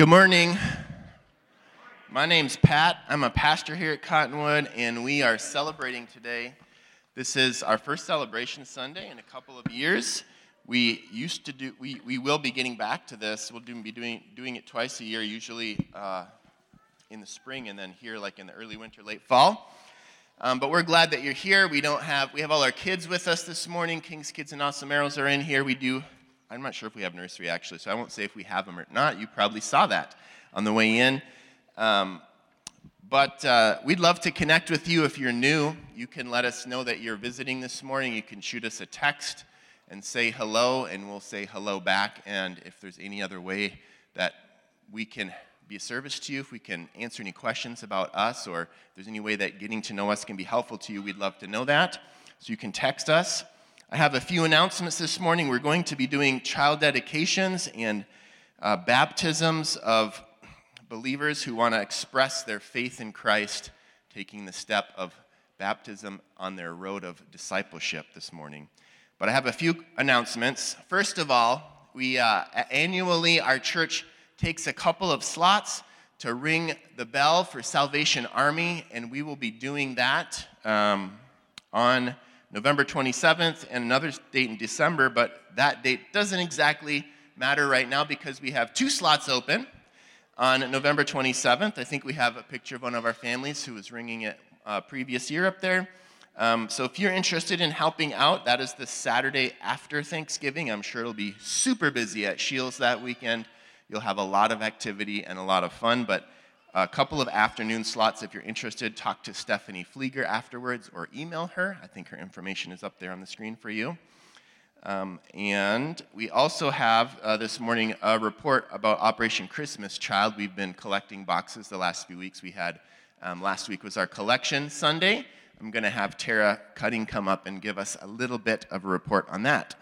Good morning. My name's Pat. I'm a pastor here at Cottonwood, and we are celebrating today. This is our first celebration Sunday in a couple of years. We used to do, we, we will be getting back to this. We'll do, be doing, doing it twice a year, usually uh, in the spring and then here, like in the early winter, late fall. Um, but we're glad that you're here. We don't have, we have all our kids with us this morning. King's Kids and Awesome Arrows are in here. We do I'm not sure if we have nursery actually, so I won't say if we have them or not. You probably saw that on the way in. Um, but uh, we'd love to connect with you if you're new. You can let us know that you're visiting this morning. You can shoot us a text and say hello, and we'll say hello back. And if there's any other way that we can be a service to you, if we can answer any questions about us, or if there's any way that getting to know us can be helpful to you, we'd love to know that. So you can text us. I have a few announcements this morning. We're going to be doing child dedications and uh, baptisms of believers who want to express their faith in Christ, taking the step of baptism on their road of discipleship this morning. But I have a few announcements. First of all, we uh, annually our church takes a couple of slots to ring the bell for Salvation Army, and we will be doing that um, on November 27th and another date in December, but that date doesn't exactly matter right now because we have two slots open. On November 27th, I think we have a picture of one of our families who was ringing it uh, previous year up there. Um, so if you're interested in helping out, that is the Saturday after Thanksgiving. I'm sure it'll be super busy at Shields that weekend. You'll have a lot of activity and a lot of fun, but a couple of afternoon slots if you're interested. Talk to Stephanie Flieger afterwards or email her. I think her information is up there on the screen for you. Um, and we also have uh, this morning a report about Operation Christmas Child. We've been collecting boxes the last few weeks. We had um, last week was our collection Sunday. I'm going to have Tara Cutting come up and give us a little bit of a report on that.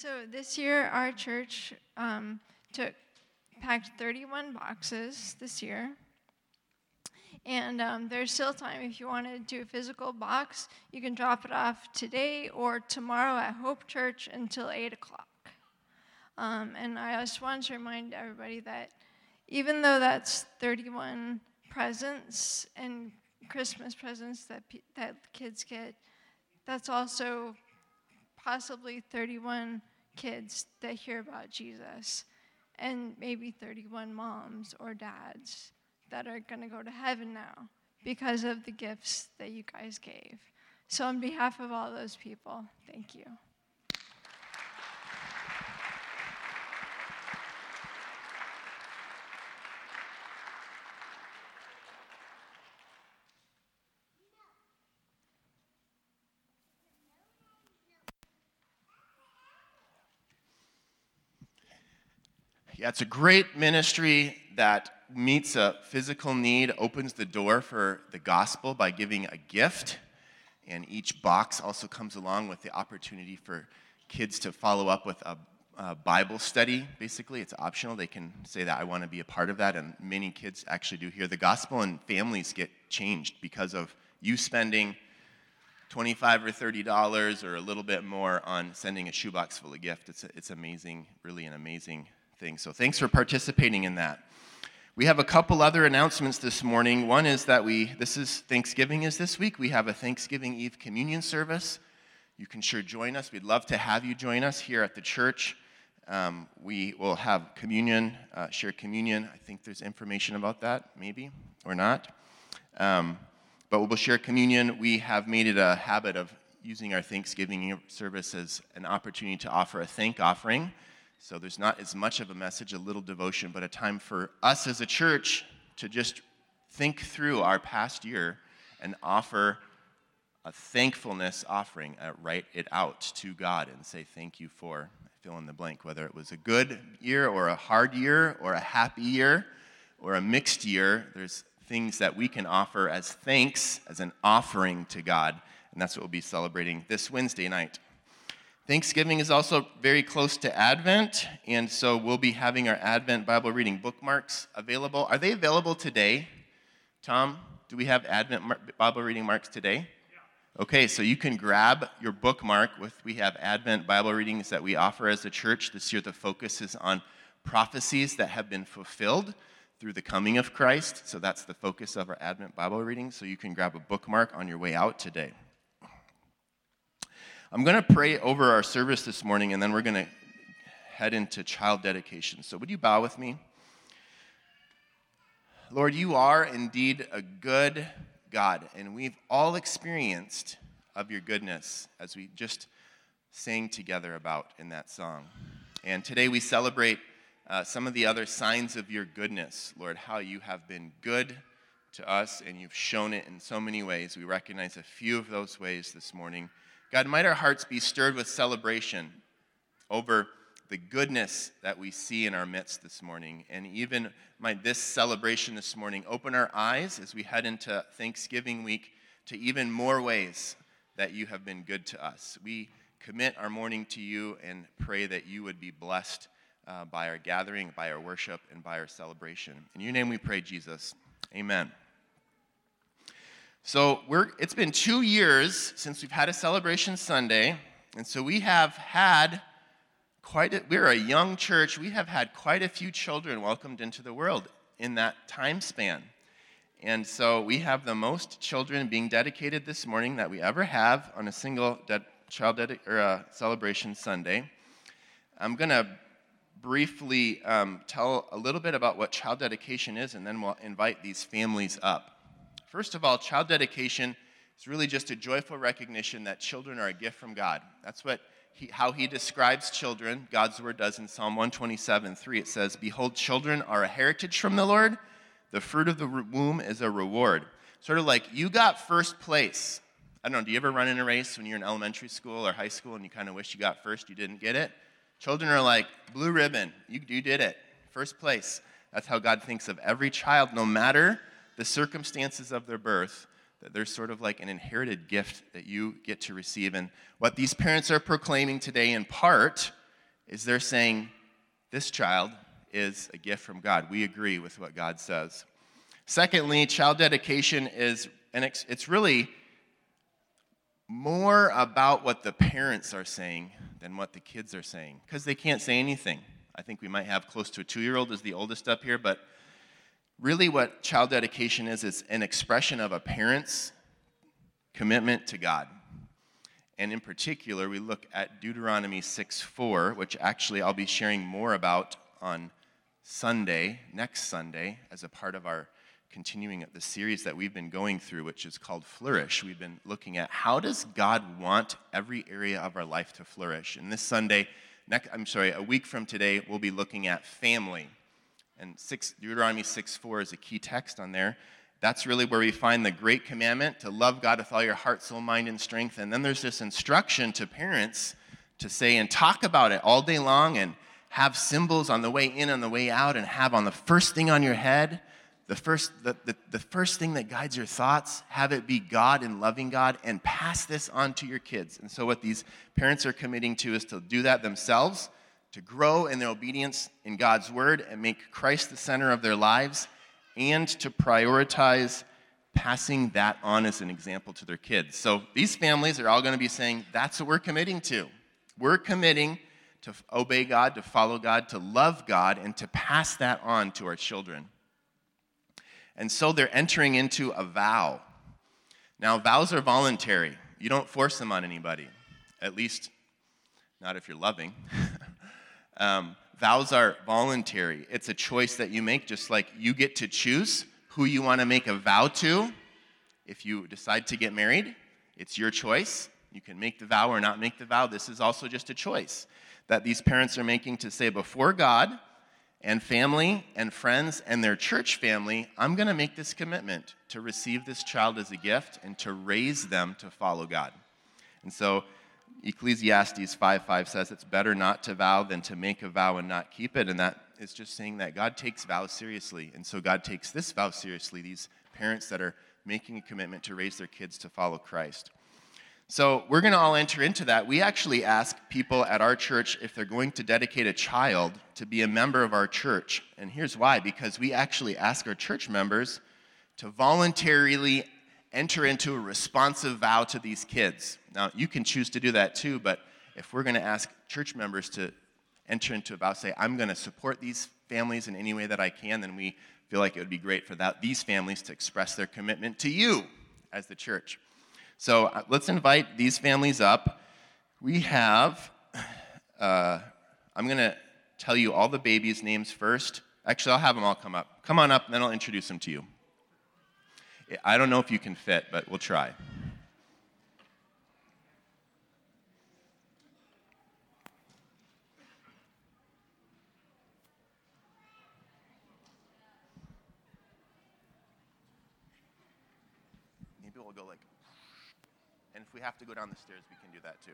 So this year, our church um, took packed 31 boxes this year. And um, there's still time if you want to do a physical box, you can drop it off today or tomorrow at Hope Church until 8 o'clock. Um, and I just want to remind everybody that even though that's 31 presents and Christmas presents that, that kids get, that's also possibly 31 kids that hear about Jesus, and maybe 31 moms or dads that are going to go to heaven now because of the gifts that you guys gave. So, on behalf of all those people, thank you. It's a great ministry that meets a physical need, opens the door for the gospel by giving a gift. And each box also comes along with the opportunity for kids to follow up with a, a Bible study. Basically, it's optional. They can say that I want to be a part of that. And many kids actually do hear the gospel, and families get changed because of you spending 25 or 30 dollars or a little bit more on sending a shoebox full of gift. It's, it's amazing, really an amazing thing. So thanks for participating in that. We have a couple other announcements this morning. One is that we, this is Thanksgiving is this week. We have a Thanksgiving Eve communion service. You can sure join us. We'd love to have you join us here at the church. Um, we will have communion, uh, share communion. I think there's information about that, maybe, or not. Um, but we'll share communion. We have made it a habit of using our Thanksgiving service as an opportunity to offer a thank offering so there's not as much of a message, a little devotion, but a time for us as a church to just think through our past year and offer a thankfulness offering, uh, write it out to God and say thank you for fill in the blank, whether it was a good year or a hard year or a happy year or a mixed year. There's things that we can offer as thanks, as an offering to God, and that's what we'll be celebrating this Wednesday night. Thanksgiving is also very close to Advent, and so we'll be having our Advent Bible reading bookmarks available. Are they available today? Tom, do we have Advent Bible reading marks today? Yeah. Okay, so you can grab your bookmark with we have Advent Bible readings that we offer as a church. This year the focus is on prophecies that have been fulfilled through the coming of Christ. So that's the focus of our Advent Bible reading. So you can grab a bookmark on your way out today. I'm going to pray over our service this morning, and then we're going to head into child dedication. So, would you bow with me? Lord, you are indeed a good God, and we've all experienced of your goodness as we just sang together about in that song. And today we celebrate uh, some of the other signs of your goodness, Lord, how you have been good to us and you've shown it in so many ways. We recognize a few of those ways this morning. God, might our hearts be stirred with celebration over the goodness that we see in our midst this morning. And even might this celebration this morning open our eyes as we head into Thanksgiving week to even more ways that you have been good to us. We commit our morning to you and pray that you would be blessed uh, by our gathering, by our worship, and by our celebration. In your name we pray, Jesus. Amen. So it's been two years since we've had a celebration Sunday, and so we have had quite a, we're a young church. We have had quite a few children welcomed into the world in that time span. And so we have the most children being dedicated this morning that we ever have on a single de- child dedi- or, uh, celebration Sunday. I'm going to briefly um, tell a little bit about what child dedication is, and then we'll invite these families up. First of all, child dedication is really just a joyful recognition that children are a gift from God. That's what he, how he describes children, God's word does in Psalm 127 3. It says, Behold, children are a heritage from the Lord, the fruit of the womb is a reward. Sort of like you got first place. I don't know, do you ever run in a race when you're in elementary school or high school and you kind of wish you got first, you didn't get it? Children are like, blue ribbon, you, you did it, first place. That's how God thinks of every child, no matter the circumstances of their birth, that they're sort of like an inherited gift that you get to receive. And what these parents are proclaiming today, in part, is they're saying, This child is a gift from God. We agree with what God says. Secondly, child dedication is, and it's really more about what the parents are saying than what the kids are saying, because they can't say anything. I think we might have close to a two year old as the oldest up here, but really what child dedication is is an expression of a parent's commitment to god. And in particular we look at deuteronomy 6 4 which actually i'll be sharing more about on sunday next sunday as a part of our continuing the series that we've been going through which is called flourish. We've been looking at how does god want every area of our life to flourish. And this sunday next, i'm sorry a week from today we'll be looking at family and six, Deuteronomy 6 4 is a key text on there. That's really where we find the great commandment to love God with all your heart, soul, mind, and strength. And then there's this instruction to parents to say and talk about it all day long and have symbols on the way in and the way out and have on the first thing on your head the first, the, the, the, first thing that guides your thoughts, have it be God and loving God, and pass this on to your kids. And so, what these parents are committing to is to do that themselves to grow in their obedience in God's word and make Christ the center of their lives, and to prioritize passing that on as an example to their kids. So these families are all going to be saying, that's what we're committing to. We're committing to obey God, to follow God, to love God, and to pass that on to our children. And so they're entering into a vow. Now, vows are voluntary. You don't force them on anybody, at least not if you're loving. Um, vows are voluntary, it's a choice that you make, just like you get to choose who you want to make a vow to. If you decide to get married, it's your choice. You can make the vow or not make the vow. This is also just a choice that these parents are making to say before God and family and friends and their church family, I'm going to make this commitment to receive this child as a gift and to raise them to follow God. And so Ecclesiastes 5 5 says it's better not to vow than to make a vow and not keep it. And that is just saying that God takes vows seriously. And so God takes this vow seriously, these parents that are making a commitment to raise their kids to follow Christ. So we're going to all enter into that. We actually ask people at our church if they're going to dedicate a child to be a member of our church. And here's why because we actually ask our church members to voluntarily enter into a responsive vow to these kids. Now, you can choose to do that too, but if we're going to ask church members to enter into a vow, say, I'm going to support these families in any way that I can, then we feel like it would be great for that, these families to express their commitment to you as the church. So uh, let's invite these families up. We have, uh, I'm going to tell you all the babies' names first. Actually, I'll have them all come up. Come on up, and then I'll introduce them to you. I don't know if you can fit, but we'll try. Maybe we'll go like, and if we have to go down the stairs, we can do that too.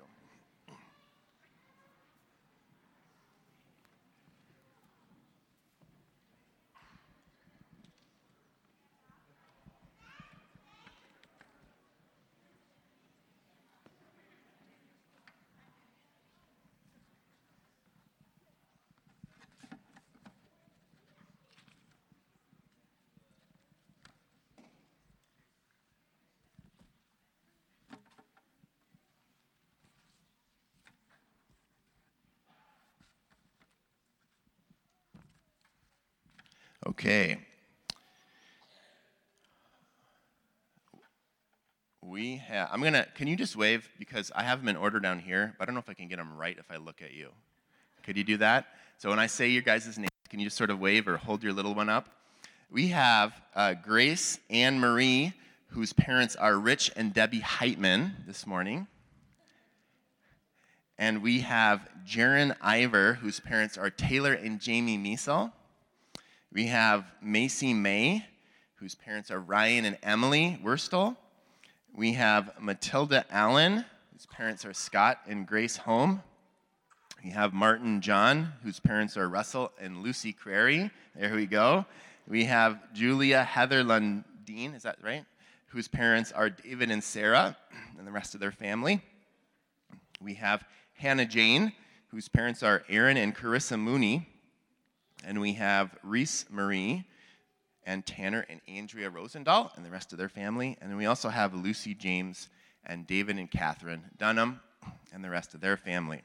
Okay. We have, I'm gonna, can you just wave? Because I have them in order down here, but I don't know if I can get them right if I look at you. Could you do that? So when I say your guys' names, can you just sort of wave or hold your little one up? We have uh, Grace Ann Marie, whose parents are Rich and Debbie Heitman this morning. And we have Jaron Ivor, whose parents are Taylor and Jamie Miesel. We have Macy May, whose parents are Ryan and Emily Wurstel. We have Matilda Allen, whose parents are Scott and Grace Home. We have Martin John, whose parents are Russell and Lucy Crary. There we go. We have Julia Heather Lundeen, is that right? Whose parents are David and Sarah, and the rest of their family. We have Hannah Jane, whose parents are Aaron and Carissa Mooney. And we have Reese Marie and Tanner and Andrea Rosendahl and the rest of their family. And then we also have Lucy James and David and Catherine Dunham and the rest of their family.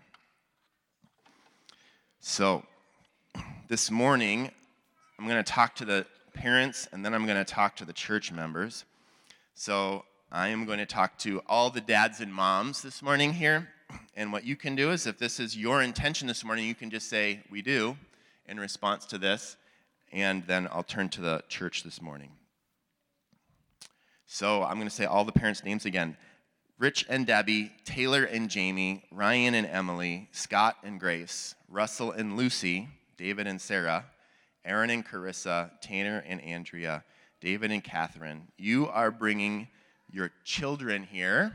So, this morning, I'm going to talk to the parents and then I'm going to talk to the church members. So, I am going to talk to all the dads and moms this morning here. And what you can do is, if this is your intention this morning, you can just say, We do in response to this, and then I'll turn to the church this morning. So I'm going to say all the parents' names again Rich and Debbie, Taylor and Jamie, Ryan and Emily, Scott and Grace, Russell and Lucy, David and Sarah, Aaron and Carissa, Tanner and Andrea, David and Catherine. You are bringing your children here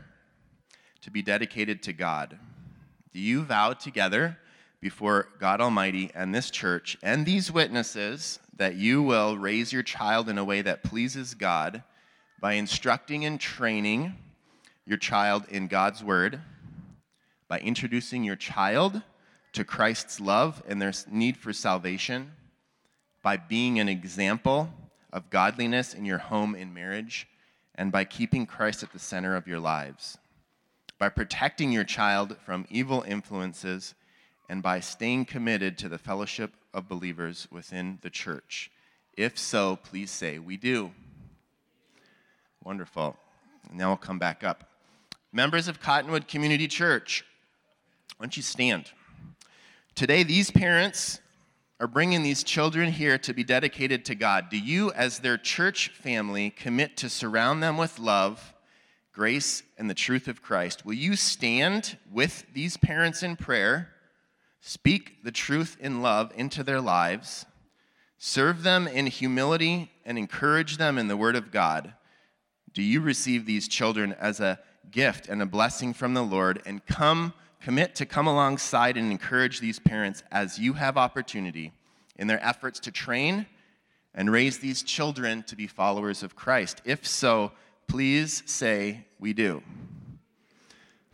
to be dedicated to God. Do you vow together before God Almighty and this church and these witnesses that you will raise your child in a way that pleases God by instructing and training your child in God's Word, by introducing your child to Christ's love and their need for salvation, by being an example of godliness in your home and marriage, and by keeping Christ at the center of your lives, by protecting your child from evil influences and by staying committed to the fellowship of believers within the church? If so, please say, We do. Wonderful. Now we'll come back up. Members of Cottonwood Community Church, why don't you stand? Today, these parents are bringing these children here to be dedicated to God. Do you, as their church family, commit to surround them with love, grace, and the truth of Christ? Will you stand with these parents in prayer? Speak the truth in love into their lives. Serve them in humility and encourage them in the Word of God. Do you receive these children as a gift and a blessing from the Lord and come commit to come alongside and encourage these parents as you have opportunity in their efforts to train and raise these children to be followers of Christ? If so, please say we do.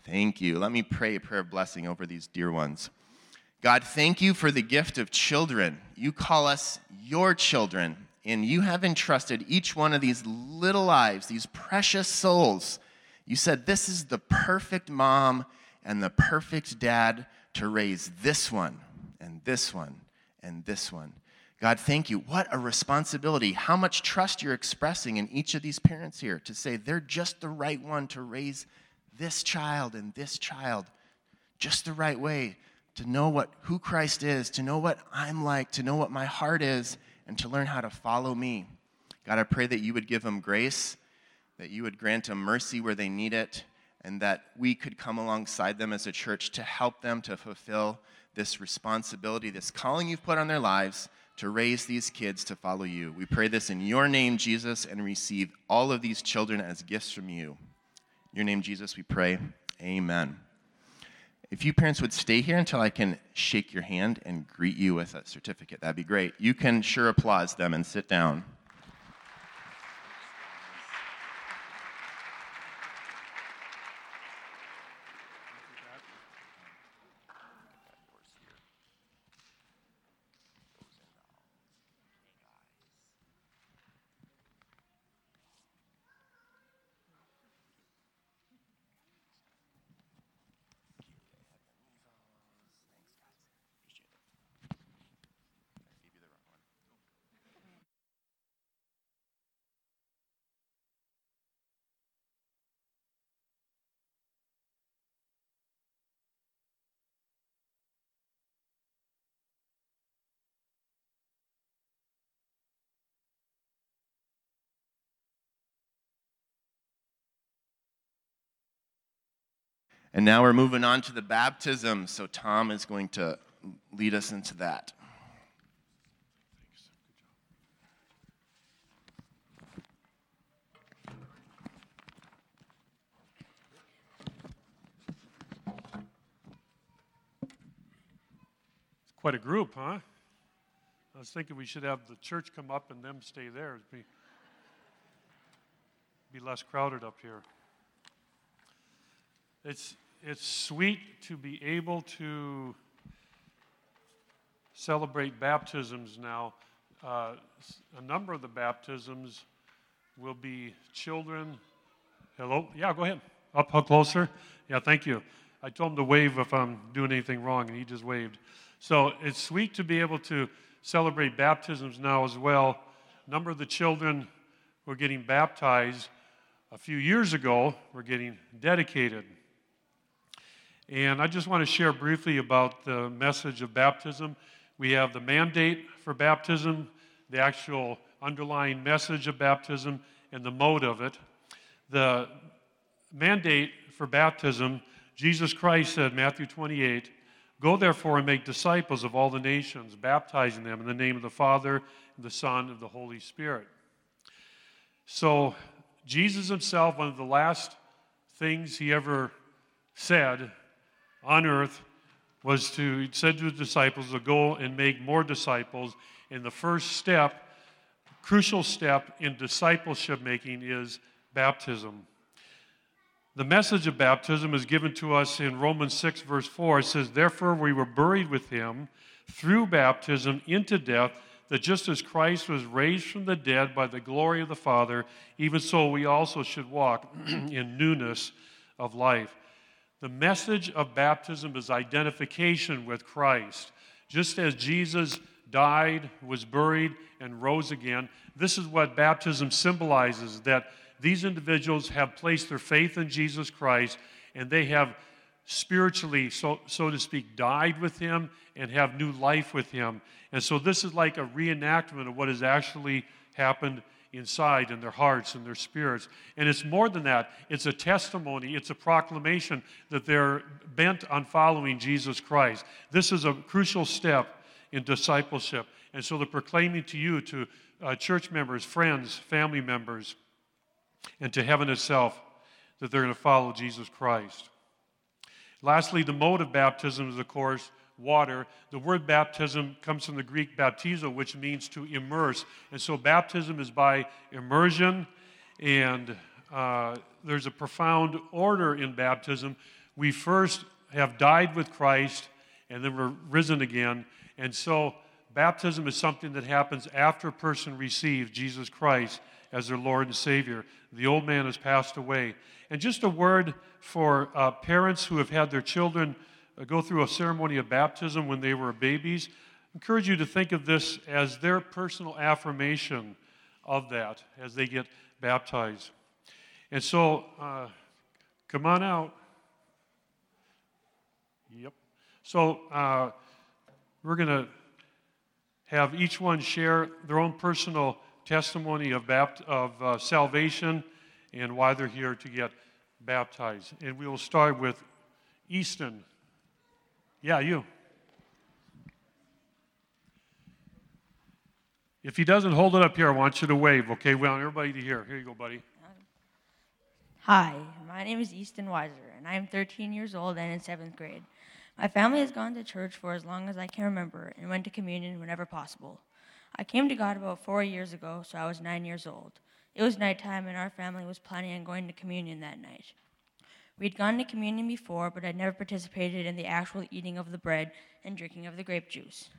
Thank you. Let me pray a prayer of blessing over these dear ones. God, thank you for the gift of children. You call us your children, and you have entrusted each one of these little lives, these precious souls. You said this is the perfect mom and the perfect dad to raise this one, and this one, and this one. God, thank you. What a responsibility. How much trust you're expressing in each of these parents here to say they're just the right one to raise this child and this child just the right way to know what who Christ is, to know what I'm like, to know what my heart is, and to learn how to follow me. God, I pray that you would give them grace, that you would grant them mercy where they need it, and that we could come alongside them as a church to help them to fulfill this responsibility, this calling you've put on their lives to raise these kids to follow you. We pray this in your name, Jesus, and receive all of these children as gifts from you. In your name, Jesus, we pray. Amen. If you parents would stay here until I can shake your hand and greet you with a certificate, that'd be great. You can sure applause them and sit down. And now we're moving on to the baptism. So Tom is going to lead us into that. It's quite a group, huh? I was thinking we should have the church come up and them stay there. It'd be, be less crowded up here. It's, it's sweet to be able to celebrate baptisms now. Uh, a number of the baptisms will be children. Hello? Yeah, go ahead. Up, up closer. Yeah, thank you. I told him to wave if I'm doing anything wrong, and he just waved. So it's sweet to be able to celebrate baptisms now as well. A number of the children who are getting baptized a few years ago were getting dedicated. And I just want to share briefly about the message of baptism. We have the mandate for baptism, the actual underlying message of baptism, and the mode of it. The mandate for baptism, Jesus Christ said, Matthew 28, Go therefore and make disciples of all the nations, baptizing them in the name of the Father, and the Son, and the Holy Spirit. So, Jesus himself, one of the last things he ever said on earth was to, said to his disciples, to go and make more disciples. And the first step, crucial step in discipleship making is baptism. The message of baptism is given to us in Romans 6, verse 4. It says, Therefore, we were buried with him through baptism into death, that just as Christ was raised from the dead by the glory of the Father, even so we also should walk in newness of life. The message of baptism is identification with Christ. Just as Jesus died, was buried, and rose again, this is what baptism symbolizes that these individuals have placed their faith in Jesus Christ and they have spiritually, so, so to speak, died with him and have new life with him. And so this is like a reenactment of what has actually happened inside in their hearts and their spirits. And it's more than that, it's a testimony, it's a proclamation that they're bent on following Jesus Christ. This is a crucial step in discipleship. And so they're proclaiming to you, to uh, church members, friends, family members, and to heaven itself that they're going to follow Jesus Christ. Lastly, the mode of baptism is, of course, water. The word baptism comes from the Greek baptizo, which means to immerse. And so baptism is by immersion, and uh, there's a profound order in baptism we first have died with Christ and then we're risen again. And so baptism is something that happens after a person receives Jesus Christ as their Lord and Savior. The old man has passed away. And just a word for uh, parents who have had their children go through a ceremony of baptism when they were babies. I encourage you to think of this as their personal affirmation of that as they get baptized. And so, uh, come on out. Yep. So, uh, we're going to have each one share their own personal testimony of, bapt- of uh, salvation and why they're here to get baptized. And we will start with Easton. Yeah, you. If he doesn't hold it up here, I want you to wave, okay? We want everybody to hear. Here you go, buddy. Hi, my name is Easton Weiser, and I am 13 years old and in seventh grade. My family has gone to church for as long as I can remember and went to communion whenever possible. I came to God about four years ago, so I was nine years old. It was nighttime, and our family was planning on going to communion that night. We'd gone to communion before, but I'd never participated in the actual eating of the bread and drinking of the grape juice.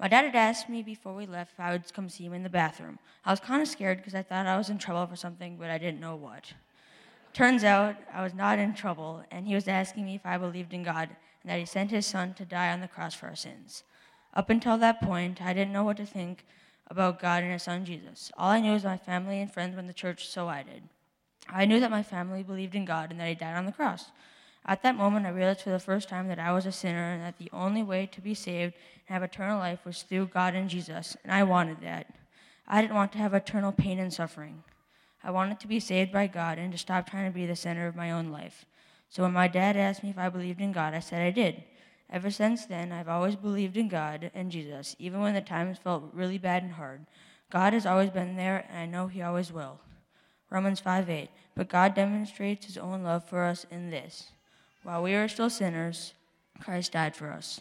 My dad had asked me before we left if I would come see him in the bathroom. I was kind of scared because I thought I was in trouble for something, but I didn't know what. Turns out I was not in trouble, and he was asking me if I believed in God and that he sent his son to die on the cross for our sins. Up until that point, I didn't know what to think about God and his son Jesus. All I knew was my family and friends went to church, so I did. I knew that my family believed in God and that he died on the cross. At that moment, I realized for the first time that I was a sinner and that the only way to be saved and have eternal life was through God and Jesus, and I wanted that. I didn't want to have eternal pain and suffering. I wanted to be saved by God and to stop trying to be the center of my own life. So when my dad asked me if I believed in God, I said I did. Ever since then, I've always believed in God and Jesus, even when the times felt really bad and hard. God has always been there, and I know He always will. Romans 5 8. But God demonstrates His own love for us in this while we are still sinners, Christ died for us.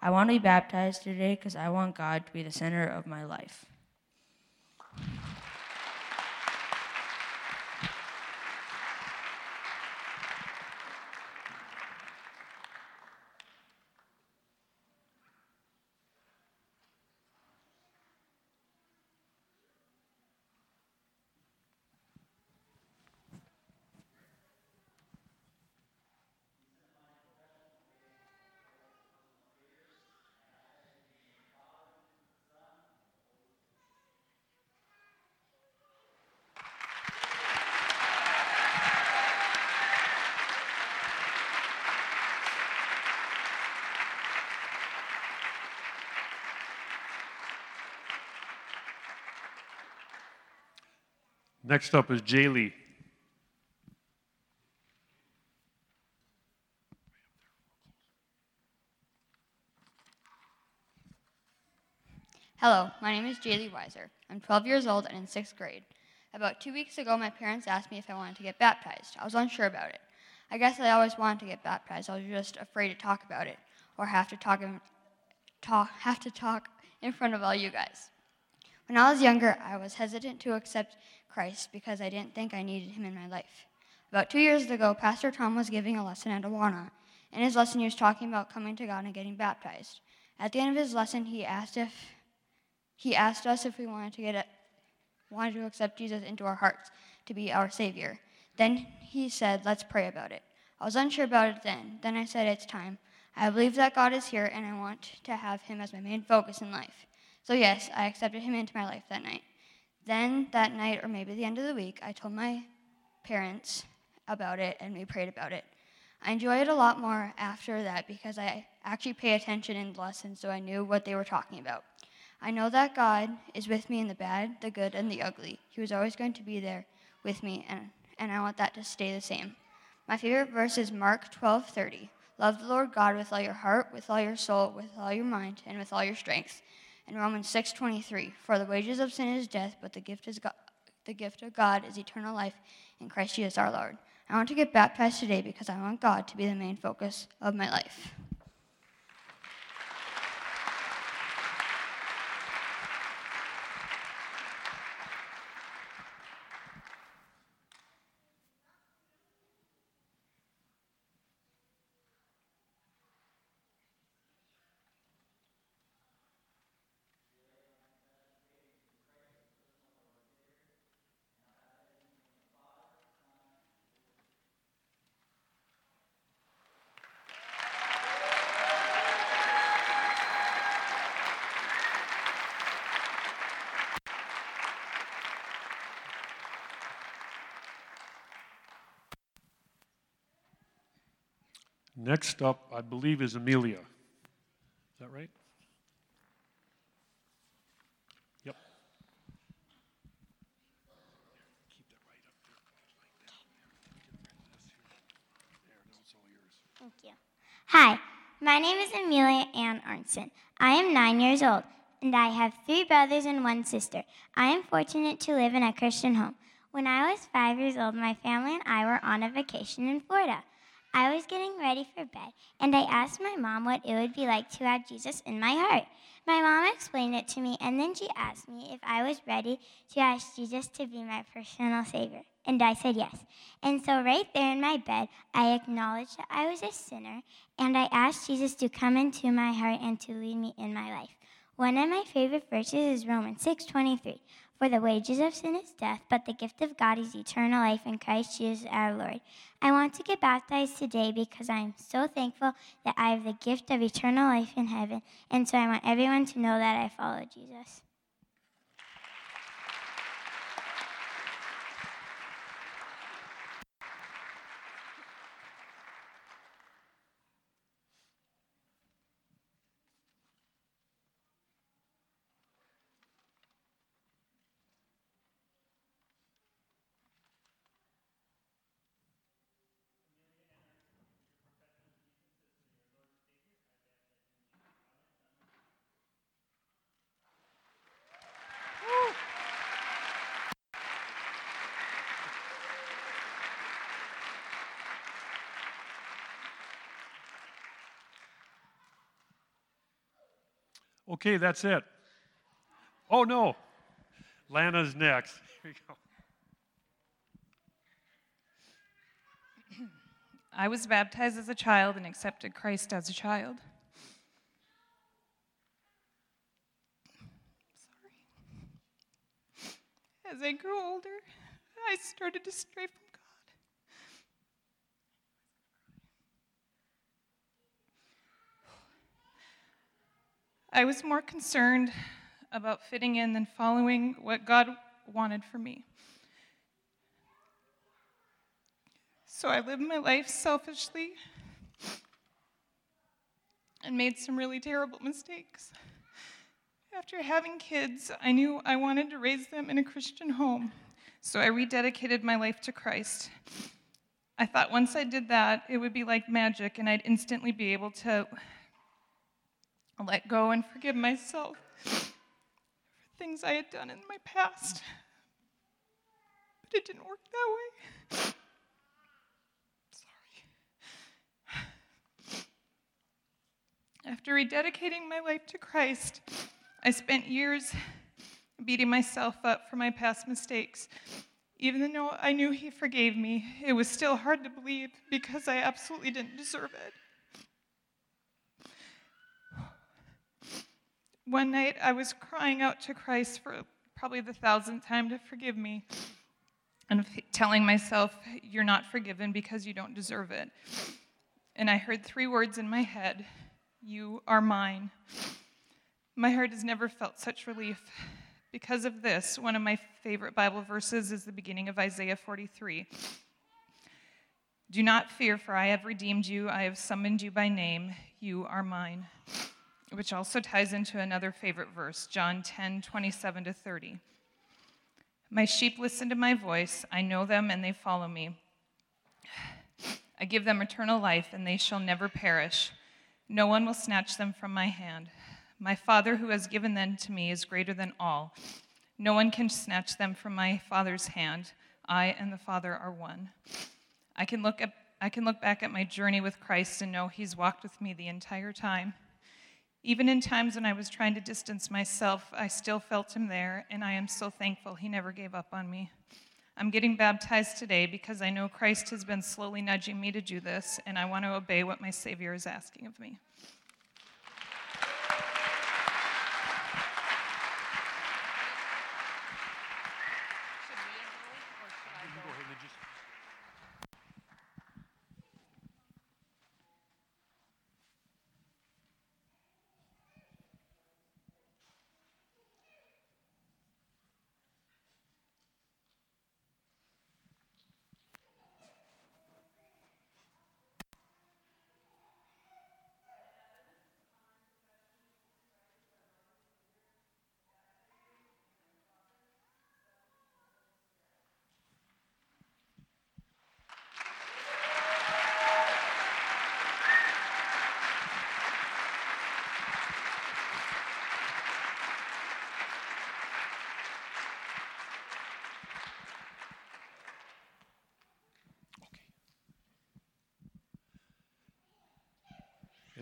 I want to be baptized today because I want God to be the center of my life. Next up is Jaylee. Hello, my name is Jaylee Weiser. I'm 12 years old and in sixth grade. About two weeks ago, my parents asked me if I wanted to get baptized. I was unsure about it. I guess I always wanted to get baptized. I was just afraid to talk about it or have to talk, in, talk, have to talk in front of all you guys. When I was younger, I was hesitant to accept Christ because I didn't think I needed him in my life. About two years ago, Pastor Tom was giving a lesson at Awana. In his lesson, he was talking about coming to God and getting baptized. At the end of his lesson, he asked if he asked us if we wanted to get a, wanted to accept Jesus into our hearts to be our Savior. Then he said, "Let's pray about it." I was unsure about it then. Then I said, "It's time. I believe that God is here, and I want to have Him as my main focus in life." So yes, I accepted Him into my life that night. Then that night, or maybe the end of the week, I told my parents about it, and we prayed about it. I enjoyed it a lot more after that because I actually pay attention in lessons, so I knew what they were talking about. I know that God is with me in the bad, the good, and the ugly. He was always going to be there with me, and, and I want that to stay the same. My favorite verse is Mark 12:30. Love the Lord God with all your heart, with all your soul, with all your mind, and with all your strength. And Romans 6:23. For the wages of sin is death, but the gift is God, the gift of God is eternal life in Christ Jesus our Lord. I want to get baptized today because I want God to be the main focus of my life. Next up, I believe, is Amelia. Is that right? Yep. Thank you. Hi, my name is Amelia Ann Arnson. I am nine years old, and I have three brothers and one sister. I am fortunate to live in a Christian home. When I was five years old, my family and I were on a vacation in Florida. I was getting ready for bed, and I asked my mom what it would be like to have Jesus in my heart. My mom explained it to me, and then she asked me if I was ready to ask Jesus to be my personal Savior. And I said yes. And so, right there in my bed, I acknowledged that I was a sinner, and I asked Jesus to come into my heart and to lead me in my life. One of my favorite verses is Romans 6:23. For the wages of sin is death, but the gift of God is eternal life in Christ Jesus our Lord. I want to get baptized today because I am so thankful that I have the gift of eternal life in heaven, and so I want everyone to know that I follow Jesus. Okay, that's it. Oh, no. Lana's next. Here we go. I was baptized as a child and accepted Christ as a child. Sorry. As I grew older, I started to stray I was more concerned about fitting in than following what God wanted for me. So I lived my life selfishly and made some really terrible mistakes. After having kids, I knew I wanted to raise them in a Christian home, so I rededicated my life to Christ. I thought once I did that, it would be like magic and I'd instantly be able to let go and forgive myself for things I had done in my past. But it didn't work that way. Sorry. After rededicating my life to Christ, I spent years beating myself up for my past mistakes. Even though I knew He forgave me, it was still hard to believe because I absolutely didn't deserve it. One night I was crying out to Christ for probably the thousandth time to forgive me and telling myself, You're not forgiven because you don't deserve it. And I heard three words in my head You are mine. My heart has never felt such relief. Because of this, one of my favorite Bible verses is the beginning of Isaiah 43. Do not fear, for I have redeemed you. I have summoned you by name. You are mine which also ties into another favorite verse, John 10 27 to 30. My sheep listen to my voice. I know them and they follow me. I give them eternal life and they shall never perish. No one will snatch them from my hand. My Father who has given them to me is greater than all. No one can snatch them from my Father's hand. I and the Father are one. I can look at I can look back at my journey with Christ and know he's walked with me the entire time. Even in times when I was trying to distance myself, I still felt him there, and I am so thankful he never gave up on me. I'm getting baptized today because I know Christ has been slowly nudging me to do this, and I want to obey what my Savior is asking of me.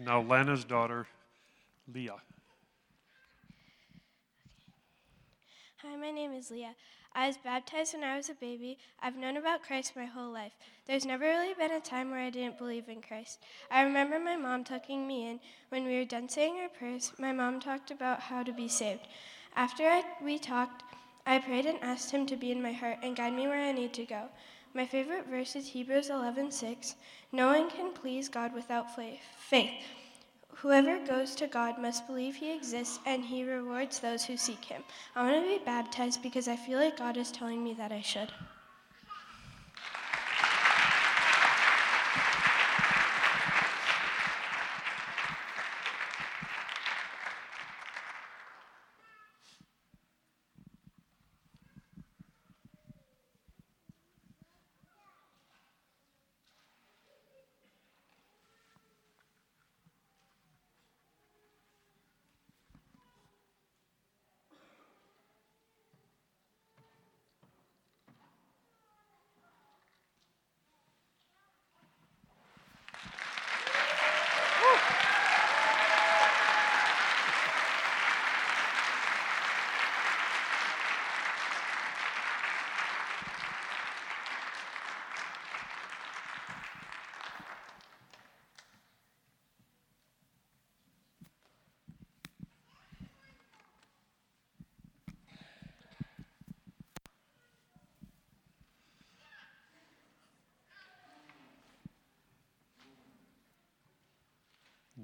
And now Lana's daughter, Leah. Hi, my name is Leah. I was baptized when I was a baby. I've known about Christ my whole life. There's never really been a time where I didn't believe in Christ. I remember my mom tucking me in. When we were done saying our prayers, my mom talked about how to be saved. After I, we talked, I prayed and asked him to be in my heart and guide me where I need to go. My favorite verse is Hebrews 11:6. No one can please God without faith. Whoever goes to God must believe he exists and he rewards those who seek him. I want to be baptized because I feel like God is telling me that I should.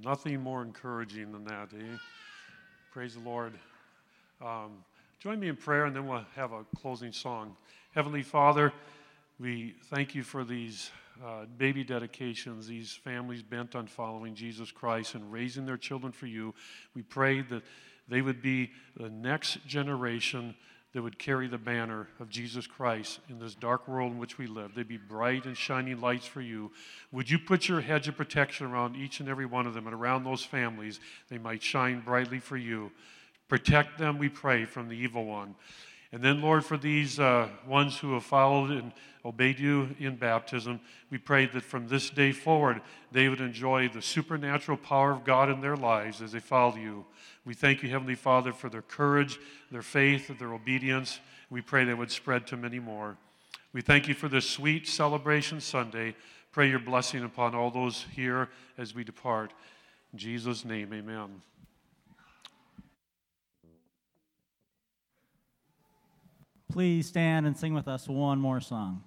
Nothing more encouraging than that, eh? Praise the Lord. Um, join me in prayer and then we'll have a closing song. Heavenly Father, we thank you for these uh, baby dedications, these families bent on following Jesus Christ and raising their children for you. We pray that they would be the next generation that would carry the banner of Jesus Christ in this dark world in which we live. They'd be bright and shining lights for you. Would you put your hedge of protection around each and every one of them and around those families? They might shine brightly for you. Protect them, we pray, from the evil one. And then, Lord, for these uh, ones who have followed and obeyed you in baptism, we pray that from this day forward, they would enjoy the supernatural power of God in their lives as they follow you. We thank you, Heavenly Father, for their courage, their faith, their obedience. We pray they would spread to many more. We thank you for this sweet celebration Sunday. Pray your blessing upon all those here as we depart. In Jesus' name, amen. Please stand and sing with us one more song.